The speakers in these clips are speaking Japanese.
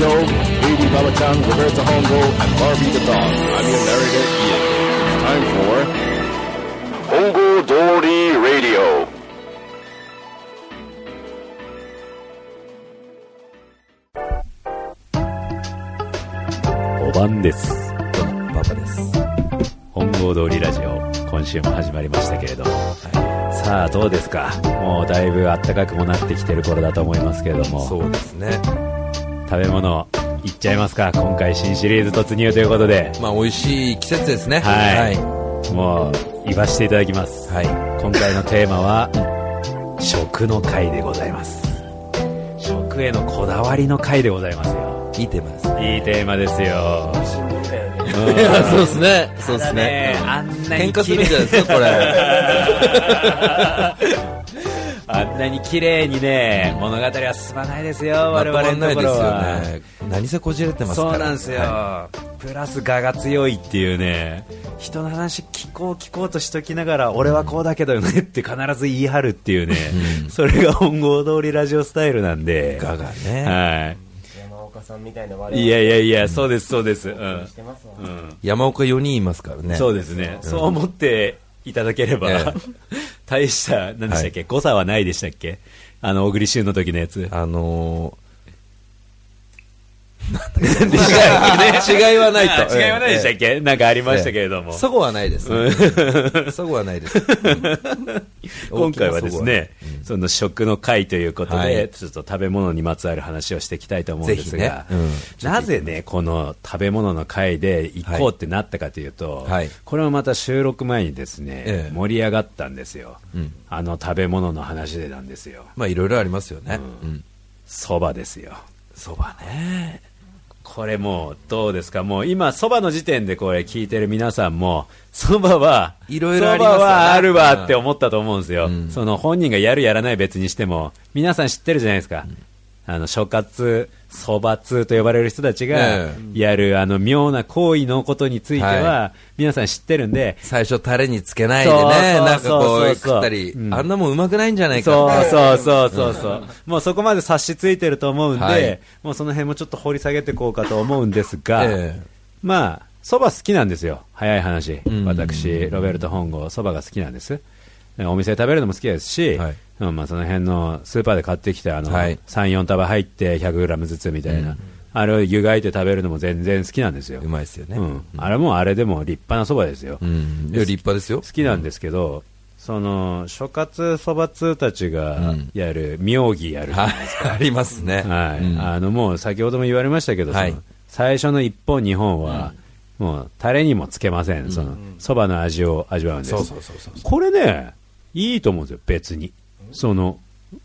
Joe, Baby Baba-chan, Roberta Hongo, and Barbie the dog. I'm your narrator, Ian. It's time for Hongo Dory Radio. お晩です。パパです。本郷通りラジオ、今週も始まりましたけれども。さあ、どうですかもうだいぶ暖かくもなってきてる頃だと思いますけれども。そうですね。食べ物、いっちゃいますか今回新シリーズ突入ということで。まあ、美味しい季節ですね。はいはもう、言わせていただきます。い。はい。今回のテーマは、食の回でございます。食へのこだわりの回でございますよ。いいテーマですね。いいテーマですよ。いや、そうですね。そうですただね。あんなに喧嘩するんじゃないですか、これ。あんなに綺麗にね、物語は進まないですよ、我々のところは。ね。何せこじれてますから。そうなんですよ、はプラス我が強いっていうね。人の話聞こう聞こうとしときながら俺はこうだけどねって必ず言い張るっていうね、それが本郷通りラジオスタイルなんで。い。ガがね。は山岡さんみたいな我い、いやいやいやそうですそうです、うん。山岡4人いますからね。そうですね、そう思っていただければ、ええ 大した何でしたっけ、誤差はないでしたっけ？あの小栗旬の時のやつ。あのー、違い、違いはないと。あ違いはないでしたっけ、なんかありましたけれども、そこはないです。そこはないです。今回はですね、その食の会ということで、はい。ちょっと食べ物にまつわる話をしていきたいと思うんですが、ぜひね。うん。なぜね、この食べ物の会で行こうってなったかというと、はい。これもまた収録前にですね、ええ。盛り上がったんですよ、うん。あの食べ物の話でなんですよ、まあ、いろいろありますよね。ううん。そばですよ。そばね。これもうどうですか、もう今、そばの時点でこれ聞いてる皆さんも、そばはいろいろあはあるわって思ったと思うんですよ、うん。その本人がやる、やらない別にしても、皆さん知ってるじゃないですか、あの諸活、そば通と呼ばれる人たちがえやるあの妙な行為のことについてはは、皆さん知ってるんで、最初タレにつけないでね、なんかこそう食ったり、うんあんなもんうまくないんじゃないかそうそうそうそうそう、もうそこまで察しついてると思うんで、はい。もうその辺もちょっと掘り下げていこうかと思うんですが、ええ。まあ、そば好きなんですよ、早い話、ん。私、ロベルト本郷、そばが好きなんです、お店で食べるのも好きですし、はい。うんまあ、その辺のスーパーで買ってきたあの、はい。3、4束入って100グラムずつみたいな、あれを湯がいて食べるのも全然好きなんですよ、うまいですよね。うん、あれもあれでも立派なそばですよ。うん。いや、立派ですよ。好。きなんですけど、その諸活そば通たちがやる妙義やるじゃはないですか、い。ありますね。はい。うん。あのもう先ほども言われましたけど、はい。最初の1本、2本は、もうタレにもつけません、そばの味を味わうんです、そうそうそうそう。これね、いいと思うんですよ、別に。その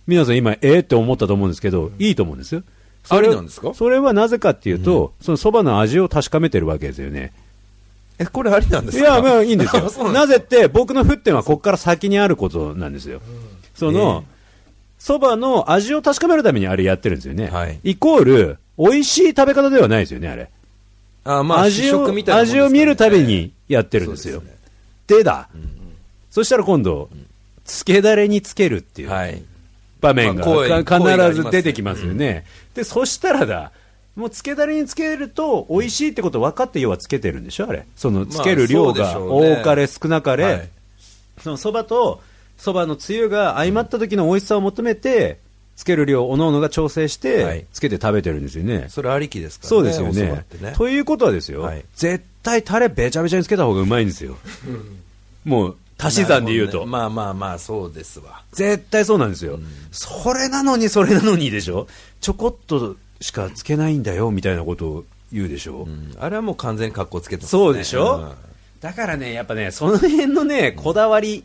皆さん、今、ええって思ったと思うんですけど、いいと思うんですよ。それなんですか？それはなぜかっていうと、そのそばの味を確かめてるわけですよね。え、これありなんですか？いや、まあいいんですよ。なんなぜって、僕の沸点はここから先にあることなんですよ。その、そばの味を確かめるためにあれやってるんですよね。はいイコール、美味しい食べ方ではないですよね、あれ。あ、まあ、試味をね味を見るためにやってるんですよ。そうでだ、そしたら今度、つけだれにつけるっていうはい。場面が必ず出てきますよね。で、そしたらだ、もうつけだれにつけると美味しいってこと分かって要はつけてるんでしょ、あれ。そのつける量が多かれ少なかれ、はいそのそばとそばのつゆが相まった時の美味しさを求めて、つける量をおのおのが調整しはいて、つけて食べてるんですよね。それありきですからね。そうですよねね。ということはですよ、はい絶対タレべちゃべちゃにつけた方がうまいんですよ。もう、足し算で言うと。ね。まあまあまあ、そうですわ。絶対そうなんですよ、それなのにそれなのにでしょ？ちょこっとしかつけないんだよみたいなことを言うでしょ、うん。あれはもう完全に格好つけてますね。そうでしょ、うん。だからねやっぱねその辺のねこだわり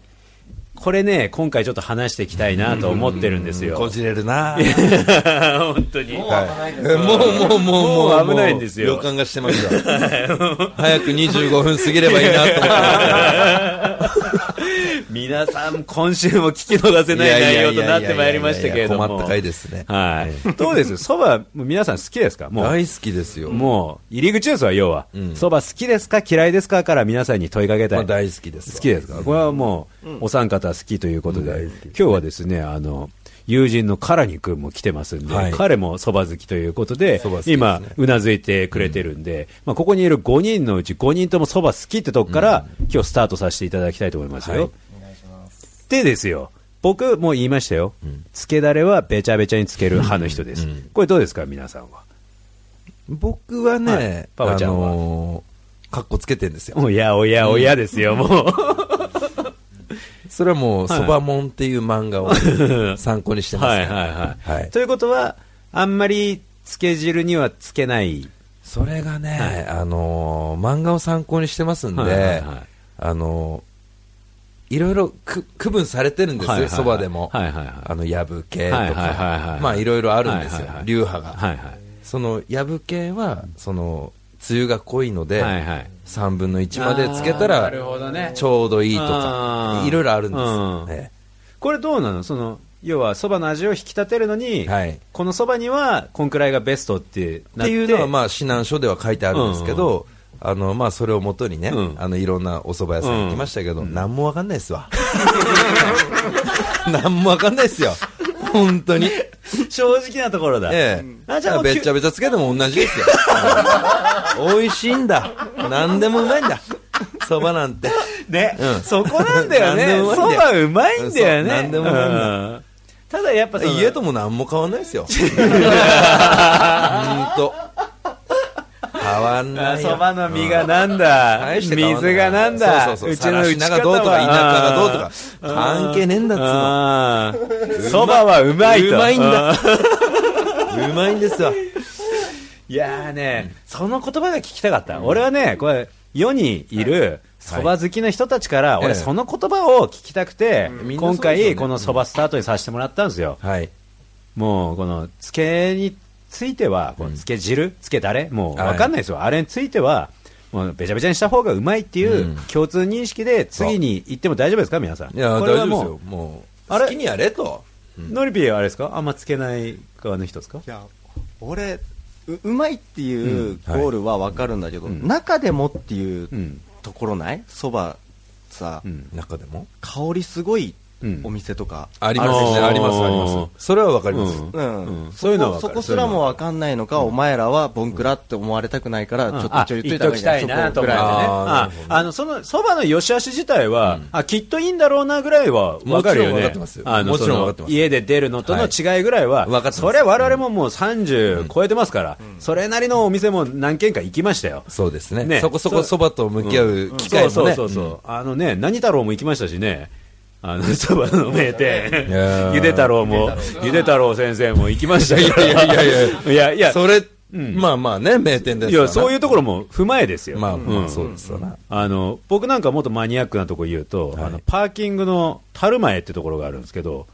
これね今回ちょっと話していきたいなと思ってるんですよ、こじれるな。本当に。もう危ないですもうもうもうもうもう危ないんですよ予感がしてました 早く25分過ぎればいいなと思って 皆さん、今週も聞き逃せない内容となってまいりましたけれども。困った回ですね。はい。どうですそば、皆さん好きですかもう、大好きですよ。もう、入り口ですわ、要はうん。そば好きですか嫌いですかから皆さんに問いかけたい。大好きです。好きですかこれはもう、お三方好きということで、うん大好今日はですね、あの、友人のカラニ君も来てますんで、はい彼もそば好きということで、でね今、うなずいてくれてるんで、まあ、ここにいる5人のうち5人ともそば好きってとこから、今日スタートさせていただきたいと思いますよ。はいお願いします。でですよ、僕もう言いましたよ、つけだれはべちゃべちゃにつける派の人です。うんこれどうですか、皆さんは？僕ははいね、パパちゃんは？あのー、かっこつけてんですよ。おやおやおやですよ、もう。それはもう、はいそばもんっていう漫画を参考にしてますはいね。はいはい。はいということは、あんまりつけ汁にはつけない。それがね、あのー漫画を参考にしてますんで、はいはいはいあのーいろいろく区分されてるんですよ、そばでも。あの、やぶ系とか。まあ、いろいろあるんですよ流派が。その、やぶ系は、その、つゆが濃いので、はいはい。3分の1までつけたらちょうどいいとあかー、いろいろあるんですこれどうなの？その、要はそばの味を引き立てるのに、えはい。このそばにはこんくらいがベストってっなって。ていうのは、まあ、指南書では書いてあるんですけど、あの、まあ、それをもとにね、うんあの、いろんなお蕎麦屋さん行きましたけど、なんもわかんないですわ。なんもわかんないですよ。本当に。正直なところだ。ええ。あじゃあべっちゃべちゃつけても同じですよ。美味しいんだ。何でもうまいんだ。蕎麦なんて。ね、うんそこなんだよね。そまいんだよばうまいんだよね。そうなんでもうまいんだうんただやっぱ家とも何も変わんないですよ。本当。変わんないよ。そばの実がなんだ、大して変わん水がなんだ、そうそうそう。ちの打ちがどうとか田舎がどうとか。関係ねえんだっつうの。の。そばはうまいと。うまいんだ。うまいんですよ。いやーね、その言葉が聞きたかった。俺はね、これ、世にいる、そば好きな人たちから、俺ええその言葉を聞きたくて、今回このそばスタートにさせてもらったんですよ。はい。もう、この、つけについては、このつけ汁、つけだれ、もうはい。わかんないですよ。あれについては、もうべちゃべちゃにした方がうまいっていううん。共通認識で、次に行っても大丈夫ですか、皆さん。いや、大こ丈夫ですれはもうよ。もう、あれ？好きにやれと。ノリピーはあれですか？あんまつけない側の人ですか？いや、俺、ううまいっていうゴはいールはわかるんだけど、ん。中でもっていううん。ところない？そばさ、うん。中でも？香りすごいうんお店とか。ありますね。あります、あります。それはわかります。うん。そういうのはそこすらもわかんないのか、お前らはボンクラって思われたくないから、ちょっとあちょい言っときたい。なと思ってね。あの、その、そばの良し悪し自体は、あ、きっといいんだろうなぐらいはわかるよね。もちろんわかってます。家で出るのとの違いぐらいは、それ我々ももう30超えてますから、それなりのお店も何軒か行きましたよ。そうですね。ね。そこそこそばと向き合う機会もね。そうそうそうそう、あのね、何太郎も行きましたしね。あの、そばの名店。ゆで太郎も、ゆで太郎先生も行きましたけど。いやいやいやいいやいや、それ、んまあまあね、名店ですいや、そうう。いうところも踏まえですよ。まあまあ、うんそうです。あの、僕なんかもっとマニアックなところ言うと、はいあの、パーキングの樽前ってところがあるんですけど、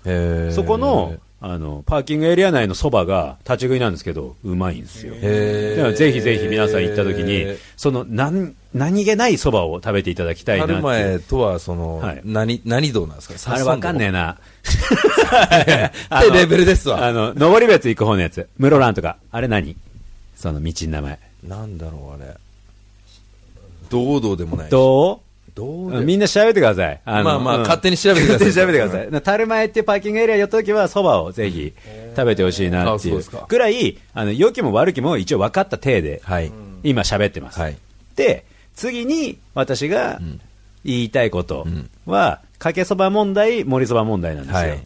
そこの、あの、パーキングエリア内のそばが立ち食いなんですけど、うまいんですよ。へーだからぜひぜひ皆さん行った時に、その、なん、何気ないそばを食べていただきたいな。春前とは、そのはい、何、何道なんですか？あれわかんねえな。えってレベルですわ。あの、登別行く方のやつ。室蘭とか。あれ何？その道の名前。なんだろう、あれ。堂々でもないし。どどうみんな調べてください。あのまあまあうん勝手に調べてください勝手に調べてください。樽前ってい うパーキングエリア寄った時は、そばをぜひ食べてほしいなっていうぐらい、あの、良きも悪きも一応分かった体で、はい。今喋ってます。はい。で、次に私がん言いたいことんは、かけそば問題、盛りそば問題なんですよ。はい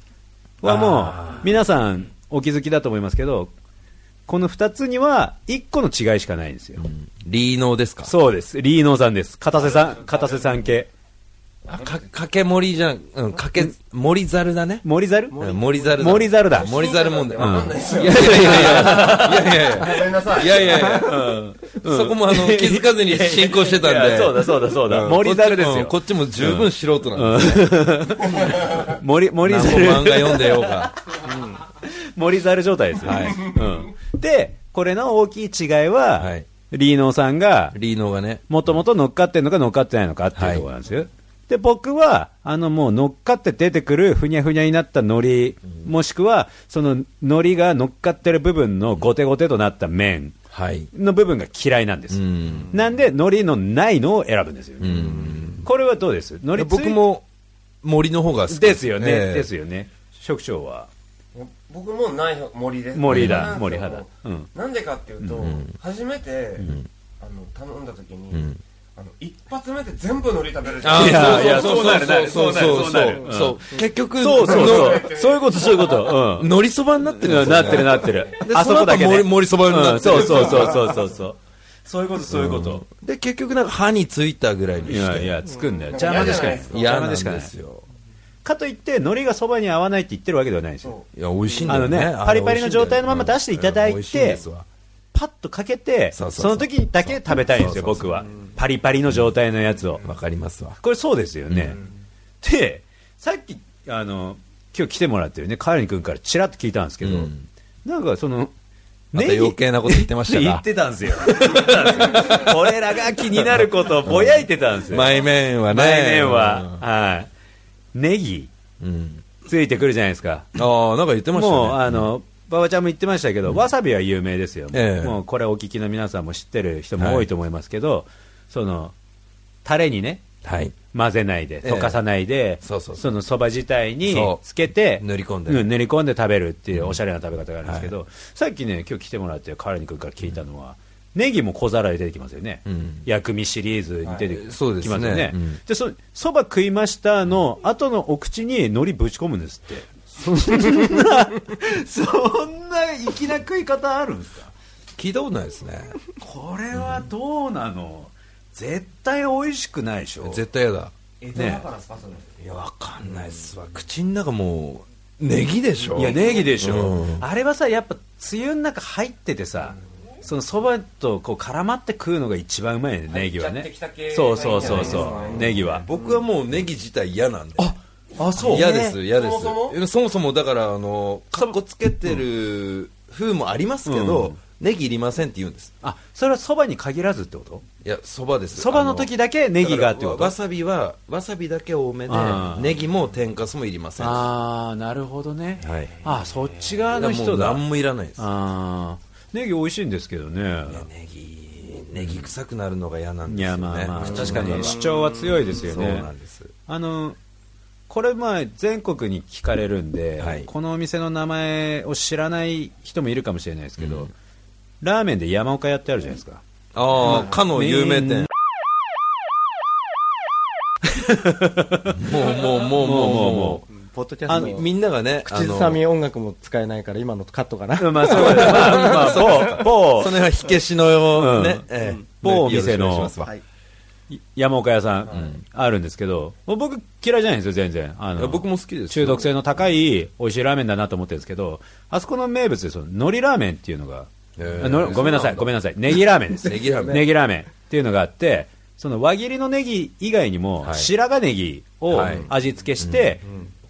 はもあう、皆さんお気づきだと思いますけど、この二つには一個の違いしかないんですよ。リーノーですか？そうです。リーノーさんです。片瀬さん、片瀬さん系。あか、かけ盛りじゃん、うん、かけ、盛りざるだね。森猿？うん盛りざるだ。盛りざるだ盛りざる問題。んわかんないですよ。いやいやいやいや。いやいやいや。ごめんなさい。いやいやいや。そこもあの、気づかずに進行してたんいやで。そうだそうだそうだ。うん森猿ですよ。こっちもこっちも十分素人なんです。森、森何も猿。漫画読んでようが。森猿状態ですよ。はいうん。で、これの大きい違いは、はいリーノーさんが、リーノーがね。もともと乗っかってんのか乗っかってないのかっていうところなんですよ。で、僕は、あの、もう乗っかって出てくるふにゃふにゃになった海苔、もしくは、その海苔が乗っかってる部分のゴテゴテとなった麺はい。の部分が嫌いなんです。うん。なんで、海苔のないのを選ぶんですよ。うん。これはどうです？海苔僕も森の方が好きですよね、ええですよね。職長は僕もない森です森だ、森ですよ派だ。うん。なんでかっていうと、うん初めて、んあの頼んだ時に、うんあの一発目で全部海苔食べるじゃんあいやいやそうそうなるなるそうそうなるそうそうなるそうそう結局そうそうのそう。そういうこと、そういうこと。うん。のりそばになってるなってるなってる。であそこだけ、ね。りそばになってるうんそうそうそうそうそうそう。そういうこと、そういうこと。で結局なんか歯についたぐらいにしていやいや、つくんだよ。うん邪魔でしかない。邪魔しかない。すよかといって、海苔がそばに合わないって言ってるわけではないんですよ。いや美味しいんだよねあのねれパリパリの状態のまま出していただいてパッとかけて、その時だけ食べたいんですよ、僕は。パリパリの状態のやつを。わかりますわこれそうですよね。で、さっき、あの、今日来てもらってるね、カーリン君からちらっと聞いたんですけど、うんなんかその、また余計なこと言ってましたか？言ってたんですよ。俺らが気になることをぼやいてたんですよ。前面はね前面は、はい。ネギ、うんついてくるじゃないですか。ああなんか言ってましたね。もう、あの、馬場ちゃんも言ってましたけど、わさびは有名ですよ。ええ。もう、これお聞きの皆さんも知ってる人も多いと思いますけど、その、タレにね、はい。混ぜないで、ええ。溶かさないで、そうそうそう。のそば自体につけて、塗り込んでう塗り込んで食べるっていうおしゃれな食べ方があるんですけど、さっきね、今日来てもらって、カーリン君から聞いたのは、ネギも小皿で出てきますよね。うん。薬味シリーズに出てはい。そうですね。きますよね。うん。で、そ、そば食いましたの後のお口に海苔ぶち込むんですって。そんな、そんな粋な食い方あるんですか？聞いたことないですね。これはどうなの？絶対美味しくないでしょ？絶対やだ。江戸だからですか？それいやわかんないっすわ。口の中もうネギでしょ。いや、ネギでしょ、うん。あれはさ、やっぱ、つゆの中入っててさ、そのそばとこう絡まって食うのが一番うまいね、ネギはね。そうそうそうそう、か。ネギは。僕はもうネギ自体嫌なんで。あ、あ、そう。嫌です嫌です。そもそも？だからあのかっこつけてる風もありますけど、うん。ネギいりませんって言うんです。あ、それはそばに限らずってこと？いやそばです。そばの時だけネギがってこと？わさびはわさびだけ多めでネギも天かすもいりません。あー、なるほどね。はい。あ、そっち側のも人だ。う何もいらないです。あー、ネギ美味しいんですけどね。ネギネギ臭くなるのが嫌なんですよね。まあまあ、確かに。中主張は強いですよそうね。なんです。あのこれまあ全国に聞かれるんで、はい。このお店の名前を知らない人もいるかもしれないですけど、うん。ラーメンで山岡屋ってあるじゃないですか。ああかの有名店。もうもうもうもうもうもポッドキャストみんながね口ずさみ音楽も使えないから今のカットかな。まあそうだね まあまあ某某その辺は火消しのね、うんええ某お店の。山岡屋さんあるんですけど、もう僕嫌いじゃないんですよ全然あの僕も好きです中毒性の高い美味しいラーメンだなと思ってるんですけどあそこの名物でその海苔ラーメンっていうのが、ごめんなさいごめんなさいネギラーメンですネギラーメンネギラーメンっていうのがあってその輪切りのネギ以外にも、はい白髪ネギをはい味付けして、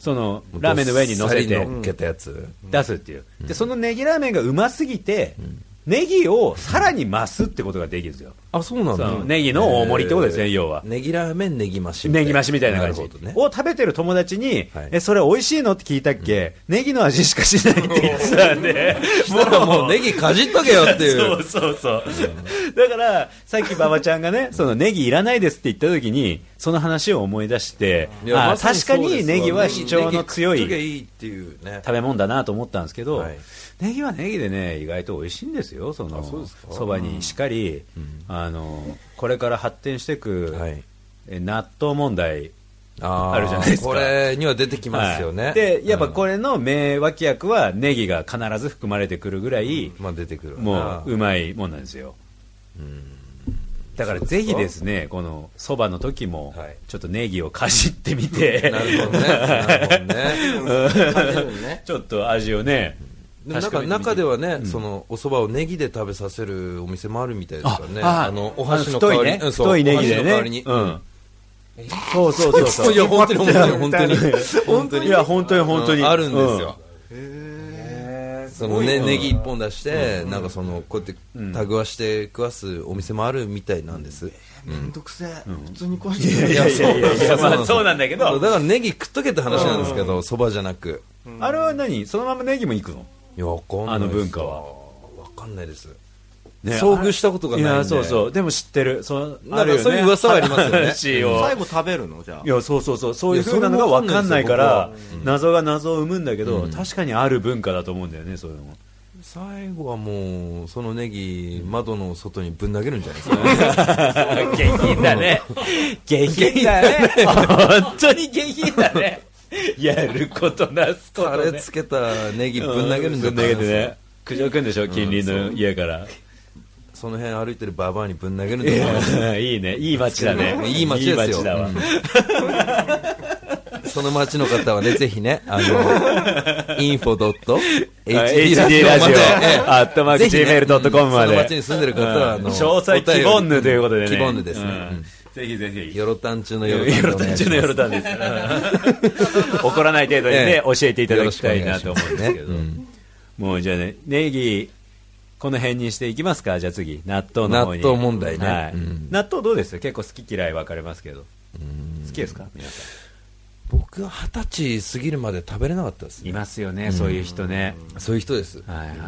そのラーメンの上に乗せて乗っけたやつ、出すっていう、でそのネギラーメンがうますぎて、ネギをさらに増すってことができるんですよ。あそうなんだ。ネギの大盛りってことですねえー。要は。ネギラーメンネギ増しネギ増しみたいな感じ。ね。を食べてる友達に、はい。えそれ美味しいのって聞いたっけ、ネギの味しかしないって言ってたんで。だからもうネギかじっとけよっていう。そうそうそう、だからさっき馬場ちゃんがねそのネギいらないですって言った時にその話を思い出してまさに確かにネギは主張の強いネギ食っとけいいっていうね。食べ物だなと思ったんですけど、はいネギはネギでね意外と美味しいんですよ。そのそばに。しっかり、あのこれから発展していく、はい。え納豆問題あるじゃないですか。これには出てきますよね、はい。でやっぱれ、これの名脇役はネギが必ず含まれてくるぐらい、まあ出てくるもううまいもんなんですよ。だからぜひですねこのそばの時もはい。ちょっとネギをかじってみて、なるほどね。なるほどね。ね。ちょっと味をねでも中確か中ではね、そのお蕎麦をネギで食べさせるお店もあるみたいですからね。ああのお箸の代わり。に、太いねうんそう太いネギでね。うん。そうそうそうそう。いや本当に本当に本当に。本当に。いや本当に本当に。うん。あるんですよ、そのねネギ一本出して、なんかそのこうやってタグわして食わすお店もあるみたいなんです、めんどくせえ。普通に壊して。いやそういやまあそうなんだけど。だからネギ食っとけって話なんですけどそばじゃなく。あれは何？そのままネギもいくの？いやわかんないあの文化は。わかんないです。ね遭遇したことがないんで。やそうそう。でも知ってる。そうなんかそういう噂はありますよね。最後食べるの？じゃあ。い。やそうそうそう。そういう風なのが分かんないから謎が謎を生むんだけど、確かにある文化だと思うんだよねそういうの。も最後はもうそのネギ窓の外にぶん投げるんじゃないですか？下品だね。下品だね。本当に下品だね やることなすこタとね。レつけたネギぶん投げるんじゃぶん投ないでね。苦情くんでしょ？近隣の家から。その辺歩いてるババアにぶん投げるんいじゃないいいね。いい街だね。いい街ですよ。いい街だわ、その町の方はね、ぜひね、あの、info.hd HD ラジオ。アットマーク Gmail.com まで。その町に住んでる方は、あの、詳細希望ぬということでね。希望ぬですね。うん。うんぜひぜひ。ヨロタン中のヨヨロタンでロタン中のヨロタンですうん怒らない程度にねええ。教えていただきたいなと思うんですけど。もうじゃあねネギこの辺にしていきますか？じゃあ次。納豆の方に。納豆問題ね。はい。うん。納豆どうです？結構好き嫌い分かれますけど。好きですか？皆さ僕は二十歳過ぎるまで食べれなかったですね。んいますよねそういう人ね。そういう人です。はいはいはいは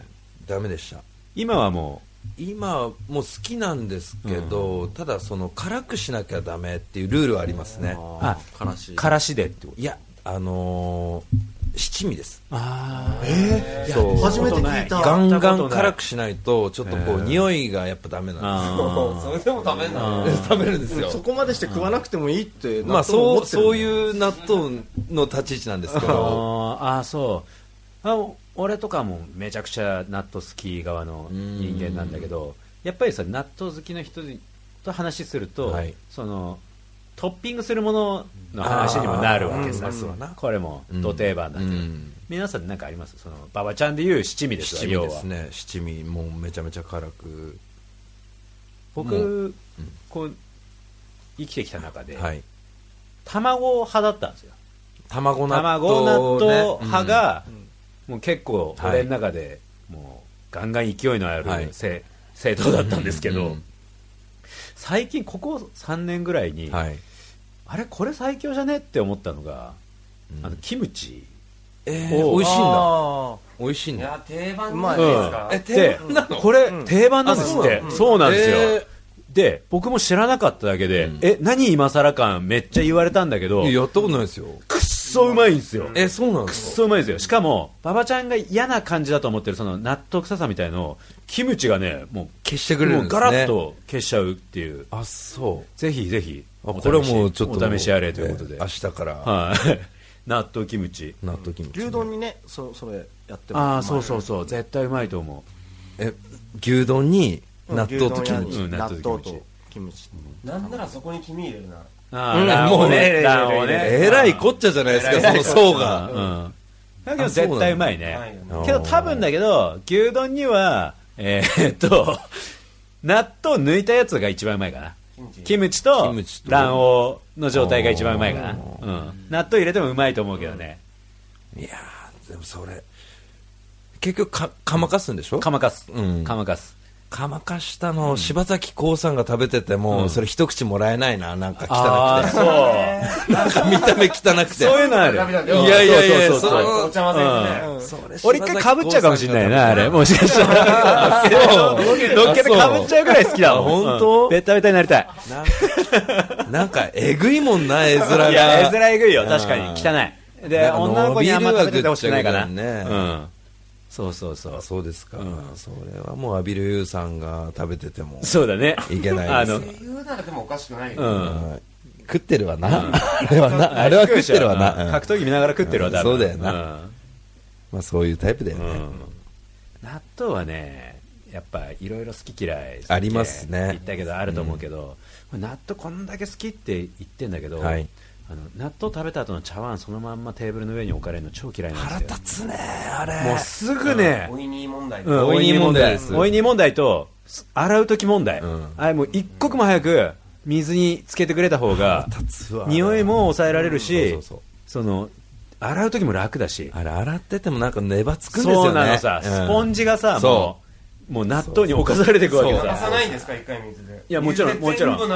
い。ダメでした。今はも今もう好きなんですけど、ただその辛くしなきゃダメっていうルールはありますね。うあからし。からしでってこといや、あのー七味です。ああえそう初めて聞いた。ガンガン辛くしないとちょっとこう匂いがやっぱダメなんあ それでも食べんのです。食べるんですよそ。こまでして食わなくてもいいって、まあそうそうう。いう納豆の立ち位置なんですけど。あーあーそうあ俺とかもめちゃくちゃ納豆好き側の人間なんだけどやっぱりさ納豆好きの人と話すると、はい。そのトッピングするものの話にもなるわけさ、うんうんこれもど定番だけど、うん。皆さん何かあります？その馬場ちゃんでいう七味ですわ七味ですね。七味もうめちゃめちゃ辛く。僕、こう生きてきた中で、はい。卵派だったんですよ。卵納豆、ね。卵納豆派うん。が、もう結構俺の中で、もうガンガン勢いのある、はい。せ政党だったんですけど、うん最近ここ3年ぐらいに、はい。あれこれ最強じゃねって思ったのが、あのキムチえー、お美味しいんだ。あ美味しいんだ。いや定番ないですか。えで定番なの？これ、定番なんですって。あそうなん。ですよ、えー。で僕も知らなかっただけで、うん。え何今更感めっちゃ言われたんだけどやったことないですよ。くっそうまいんですよえ、そうなんでくっすか？そうまいですよしかも馬場ちゃんが嫌な感じだと思ってるその納豆臭さみたいのをキムチがねも消してうくれるんですね。もうガラッ。と消しちゃうっていうあ、そう。ぜひぜひあこれはもうちょっと。お試しあれということで、えー明日からはい 納豆キムチ納豆キムチ。牛丼にね、そそれやってもああそうそうそう絶対うまいと思え、牛丼にうん納豆とキムチ。うん納納豆とキムチ。なんならそこに黄身入れるなうあもうね。卵黄ね。えらいこっちゃじゃないですか、その層が。うん。だけど絶対うまいね。けど多分だけど牛丼にはえーっと納豆抜いたやつが一番うまいかな。キムチ。と卵黄の状態が一番うまいかな、あうん、納豆入れてもうまいと思うけどね。いやー、でもそれ、結局か、かまかすんでしょ？かまかす、うん。かまかすかまかしたのを柴咲コウさんが食べてても、それ一口もらえないな、なんか汚くて。そうなんか見た目汚くて。そういうのあるいやいやいやそうそうそうそお茶混ぜてねそれ俺一回かぶっちゃうかもしれないなあれもしかしたらそう乗っけてかぶっちゃうぐらい好きだ本当うんベタベタになりたいなんか、えぐいもんな、絵面が。いや絵面えぐいよ確かに汚いで女の子にあんま食べててほしくないかなそうそうそう。あそうですか、うん。それはもうアビルユーさんが食べてても、そうだね。いけないあのですよ。言うならでもおかしくないよ。うねん。はい。食ってるわな、あれはな。あれは食ってるわな、うん。格闘技見ながら食ってるわ多分。そうだよな。うん。まあ、そういうタイプだよね、納豆はねやっぱいろいろ好き嫌いありますね。言ったけどあると思うけど、納豆こんだけ好きって言ってんだけど、はいあの納豆食べた後の茶碗そのまんまテーブルの上に置かれるの超嫌いなんですよ。腹立つねあれ。もうすぐね、おいに問題。うんおいに問題。です。おいに問題と洗う時問題、うん。あれもう一刻も早く水につけてくれた方が立つわ。匂いも抑えられるし、そうそうその洗う時も楽だし、あれ、洗っててもなんか粘つくんですよね。そうなのさ、うん。スポンジがさ、も、そうもう納豆に侵されていくわけ流ささ。ないんですか一回水でいや、もちろん、もちろん、も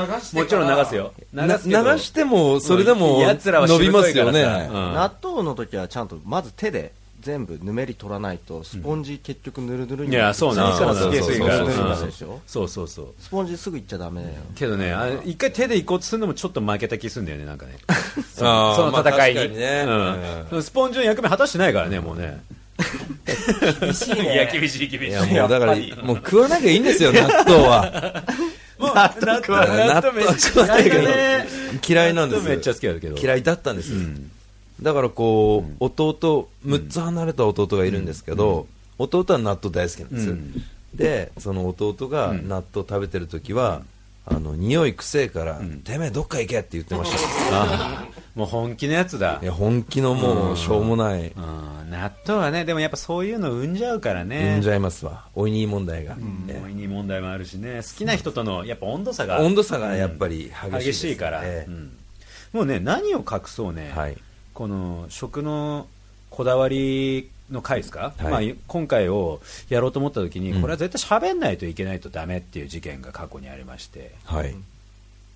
ちろん流すよ。な流しても、それでも奴らは伸びますよね。さうん納豆の時はちゃんとまず手で全部ぬめり取らないとスポンジ結局ぬるぬるにいや、そうなの。次からそうそうそうなるでしょそうそうそう。スポンジすぐいっちゃダメだよけどね、一回手で行こうとするのもちょっと負けた気するんだよね、なんかね。その戦いに。まあ確かにねうんスポンジの役目果たしてないからね、もうね。厳しいね。いや、厳しい、厳しい。いや、もうだからもう食わなきゃいいんですよ、納豆は。もう、納豆、納豆めっちゃ好きだけど。ね。嫌いなんです納豆めっちゃ好きだけど。嫌いだったんです、だからこう、弟6つ離れた弟がいるんですけど、弟は納豆大好きなんですよ、うん。でその弟が納豆食べてる時は、あの匂いくせえから、てめえどっか行けって言ってました。あ もう本気のやつだ。い。や本気のもうしょうもない、うん。納豆はね、でもやっぱそういうの生んじゃうからね。産んじゃいますわ。おいに問題が、え思いに問題もあるしね、好きな人とのやっぱ温度差えが。温度差がやっぱり激しいです、激しいから、ええ。うん。もうね、何を隠そうね、はい。この食のこだわりの回ですか、はい。まあ、今回をやろうと思った時に、うん。これは絶対喋んないといけないとダメっていう事件が過去にありまして、はい。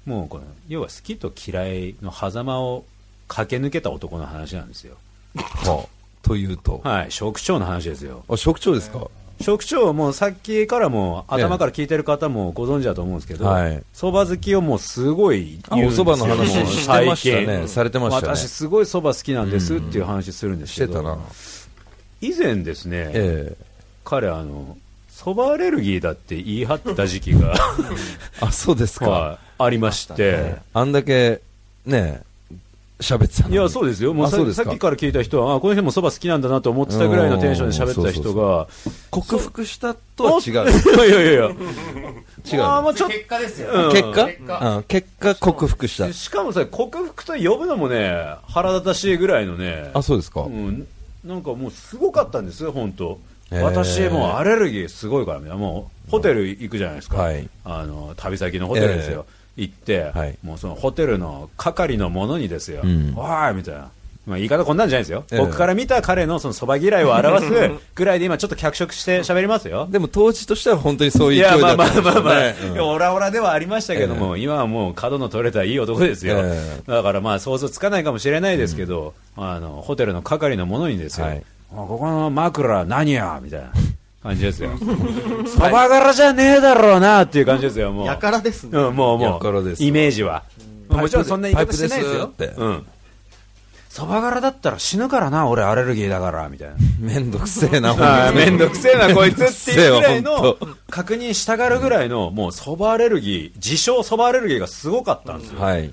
もうこの要は好きと嫌いの狭間を駆け抜けた男の話なんですよ。はあ、というと、はい、食長の話ですよ。あ職長ですか、食長もさっきからも頭から聞いてる方もご存知だと思うんですけどはい。そば、好きをもうすごいあ言うんですよ。お蕎麦の話してましたね。されてましたね。私すごいそば好きなんですっていう話するんですけど、以前ですね、え彼あのそばアレルギーだって言い張ってた時期がえ あそうですか、はいありまして、あんだけね喋ってたいや、そうですよ。もうさあそうですか。さっきから聞いた人は、あ、この人もそば好きなんだなと思ってたぐらいのテンションで喋ってた人が、克服したとは違う。いやいやいや、違うあーもうちょっ結果ですよ、うん。結果？結果。うん結果克服した。と、しかもさ、克服と呼ぶのもね、腹立たしいぐらいのね、あそうですか、うん、なんかもうすごかったんですよ、本当。私もうアレルギーすごいからね、もうホテル行くじゃないですか、はい。あの旅先のホテルですよ、行って、はい。もうそのホテルの係の者にですよ、うん。おーいみたいな、まあ、言い方こんなんじゃないですよ、ええ。僕から見た彼のそのそば嫌いを表す ぐらいで今、ちょっと脚色して喋りますよ。でも当時としては本当にそういいう勢いやまあだったんでしょうまあまあまあ、ねいやオラオラではありましたけども、今はもう角の取れたいい男ですよ、えだからまあ想像つかないかもしれないですけど、あのホテルの係の者にですよ、はい。あここの枕何や？みたいな感じですよ、そば柄じゃねえだろうなっていう感じですよ、もう。やからですね。うん、もうもう、イメージは。まあもちろんそんな言い方しないですよ。って。うん。そば柄だったら死ぬからな、俺アレルギーだから、みたいな。めんどくせえなあーめんどくせえな、こいつっていうぐらいの確認したがるぐらいの、もうそばアレルギー、自称そばアレルギーがすごかったんですよ。はい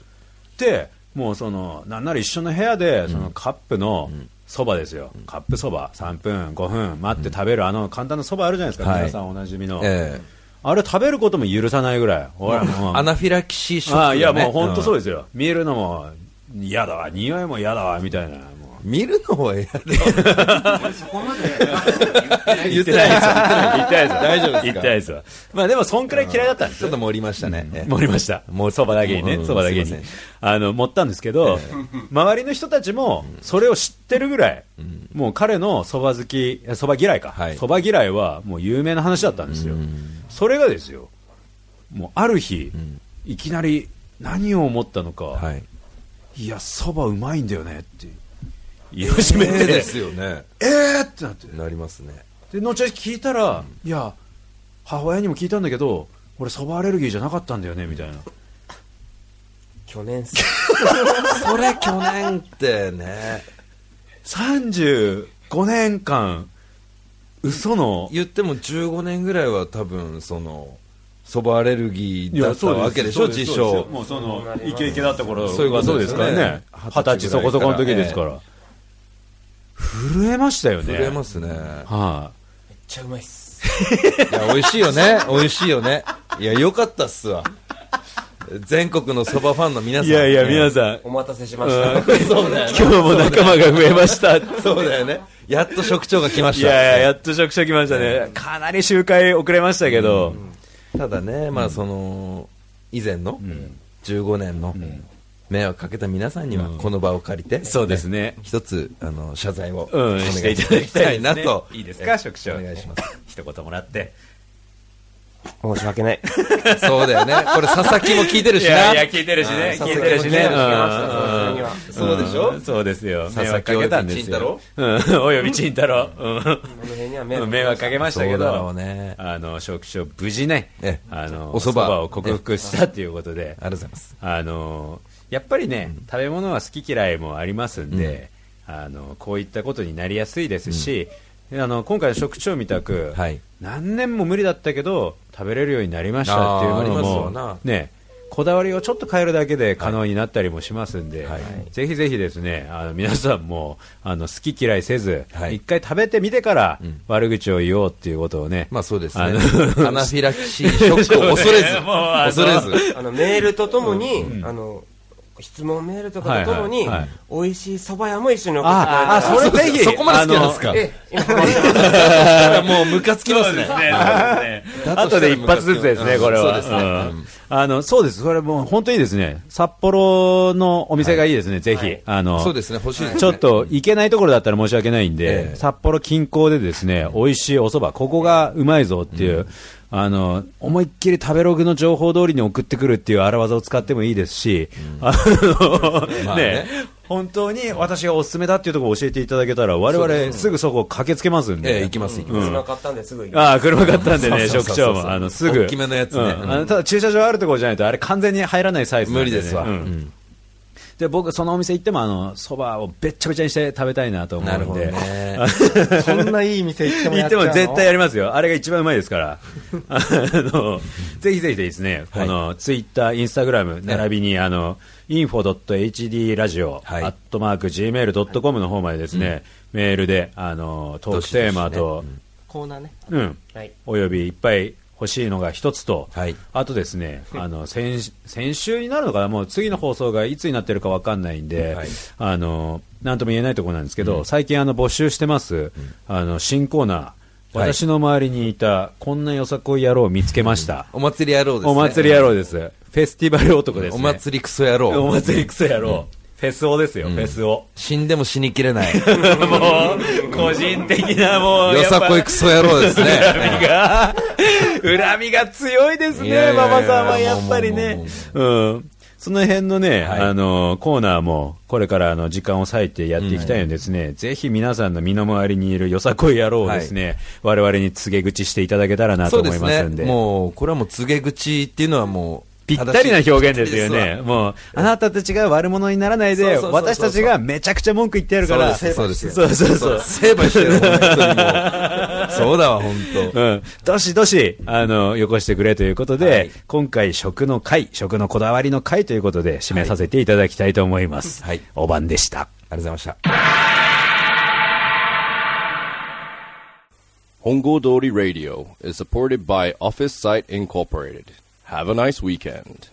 で、もうその、なんなら一緒の部屋で、そのカップのそばですよ。カップそば、3分、5分待って食べる、あの簡単なそばあるじゃないですか、はい皆さんおなじみの。えあれ食べることも許さないぐらい。おい、もうえアナフィラキシーショック、あいや、もう本当そうでですよ。見るのも嫌だわ、匂いも嫌だわ、みたいな。もう見るのはやそこまで言ってないですよ。言ってないですよ。大丈夫ですか？言ってないですよ。まあでも、そんくらい嫌いだったんですよちょっと。盛りましたね、ええ盛りました。もうそばだけにねう、んそばだけに。あの、盛ったんですけど、周りの人たちも、それを知ってるぐらい、もう彼のそば好き、そば嫌いかはい。そば嫌いは、もう有名な話だったんですよ。それがですよ、もうある日、いきなり何を思ったのか、はいいや、そばうまいんだよねって。言い始めて、ええですよね。えーってなって。なりますね。で、後々聞いたら、いや、母親にも聞いたんだけど、俺、そばアレルギーじゃなかったんだよね、みたいな。去年す。それ去年ってね。35年間、嘘の、言っても15年ぐらいは多分そのそばアレルギーだったわけでしょ自称。もうその、イケイケだった頃そういうことですよね。そうですからね。二十歳そこそこの時ですから。震えましたよね。震えますね。はめっちゃうまいっす。いや美味しいよね。美味しいよね。いやよかったっすわ。全国のそばファンの皆さい。ん。いやいや、皆んさん、お待たせしました、そうだよね。今日も仲間が増えました。そうだよね。やっと職長が来ました。いやいや、やっと職所来ましたね。かなり周回遅れましたけど、ただねまあその以前の15年の迷惑かけた皆さんにはこの場を借りて、そうですね。一つあの謝罪をうん、お願いしていただきたいなと。いいですか、職長。お願いします。一言もらって。申し訳ない。そうだよね。これ佐々木も聞いてるいしな。やいや、聞いてるしね。うん。聞いてるしね。そうでしょ？ん。そうですよ。佐々木迷惑かけたんですよ。うん、およびちんたろう。うん。この辺には迷惑かけましたけど。あの、職長、無事ね。ええ、あの、お蕎麦。を克服したということで。あ、りがとうございます。あの、やっぱりね、食べ物は好き嫌いもありますんで、あの、こういったことになりやすいですし、あの、今回の職長みたく、はい何年も無理だったけど、食べれるようになりましたっていうものあーありますもね、こだわりをちょっと変えるだけで可能になったりもしますんで、はい。ぜひぜひですね、あの皆さんもあの好き嫌いせず、一、はい。回食べてみてからん。悪口を言おうっていうことをね、まあそうですね。アナフィラキシーショックを恐れず。恐れず。あのメールとともに、あの質問メールとかとともに、はいはいはい。美味しい蕎麦屋も一緒に送ってああ、それぜひ、そこまで好きなんですか？えもうムカつきますね。すね。そうですね。後で一発ずつですね、うんこれは。そうですね。ん。あの、そうです。それもう本当にいいですね。札幌のお店がいいですね、ぜひ。あの、そうですね。欲しいですね。ちょっと行けないところだったら申し訳ないんで、ええ。札幌近郊でですね、美味しいお蕎麦、ここがうまいぞっていう、あの、思いっきり食べログの情報通りに送ってくるっていう荒技を使ってもいいですし、あの、まあね。ね、本当に私がおすすめだっていうところを教えていただけたら、我々すぐそこ駆けつけますんで。ええ行きます行きます。車買ったんですぐ行きます。ああ、車買ったんでね、職長も、あの、すぐ。大きめのやつね。うん。あのただ駐車場あるところじゃないと、あれ完全に入らないサイズ無理ですわ。うん。うんで、僕、そのお店行っても、あの、蕎麦をべっちゃべちゃにして食べたいなと思なるほどうんで。ね。そんないい店行っても行っても絶対やりますよ。あれが一番うまいですから。あの、ぜひぜひですね、はい。このツイッター、インスタグラム、並びに、あの、info.hd ラジオ、はい。アットマーク gmail.com の方までですね、メールで、あの、トークテーマと、コーナーね。うん、はい。およびいっぱい欲しいのが一つと、はい。あとですね、あの先先週になるのかな、もう次の放送がいつになってるかわかんないんで、はい。あのなんとも言えないところなんですけど、最近あの募集してます、あの新コーナー、はい。私の周りにいたこんなよさこい野郎を見つけました。お祭り野郎ですね。お祭り野郎です。フェスティバル男です、ね。お祭りクソ野郎。お祭りクソ野郎。フェスオですよ、フェスオ。死んでも死にきれない。もう、個人的なもう、よさこいクソ野郎ですね。恨みが、恨みが強いですね、馬場さんはやっぱりね。もう。うん。その辺のね、はい。あの、コーナーも、これからあの、時間を割いてやっていきたいのでですね、ぜひ皆さんの身の回りにいるよさこい野郎をですね、我々に告げ口していただけたらなと思いますんで。ね。もうこれはもう告げ口っていうのはもうぴったりな表現ですよね。もう、あなたたちが悪者にならないで、私たちがめちゃくちゃ文句言ってやるから、そうですそうそうそう。成敗してるそうだわ本当うん。どしどし、あの、よこしてくれということで、はい今回、食の会、食のこだわりの会ということで、締めさせていただきたいと思います。はいお晩でした。ありがとうございました Hongo Dori Radio is supported by Office Site Incorporated. Have a nice weekend.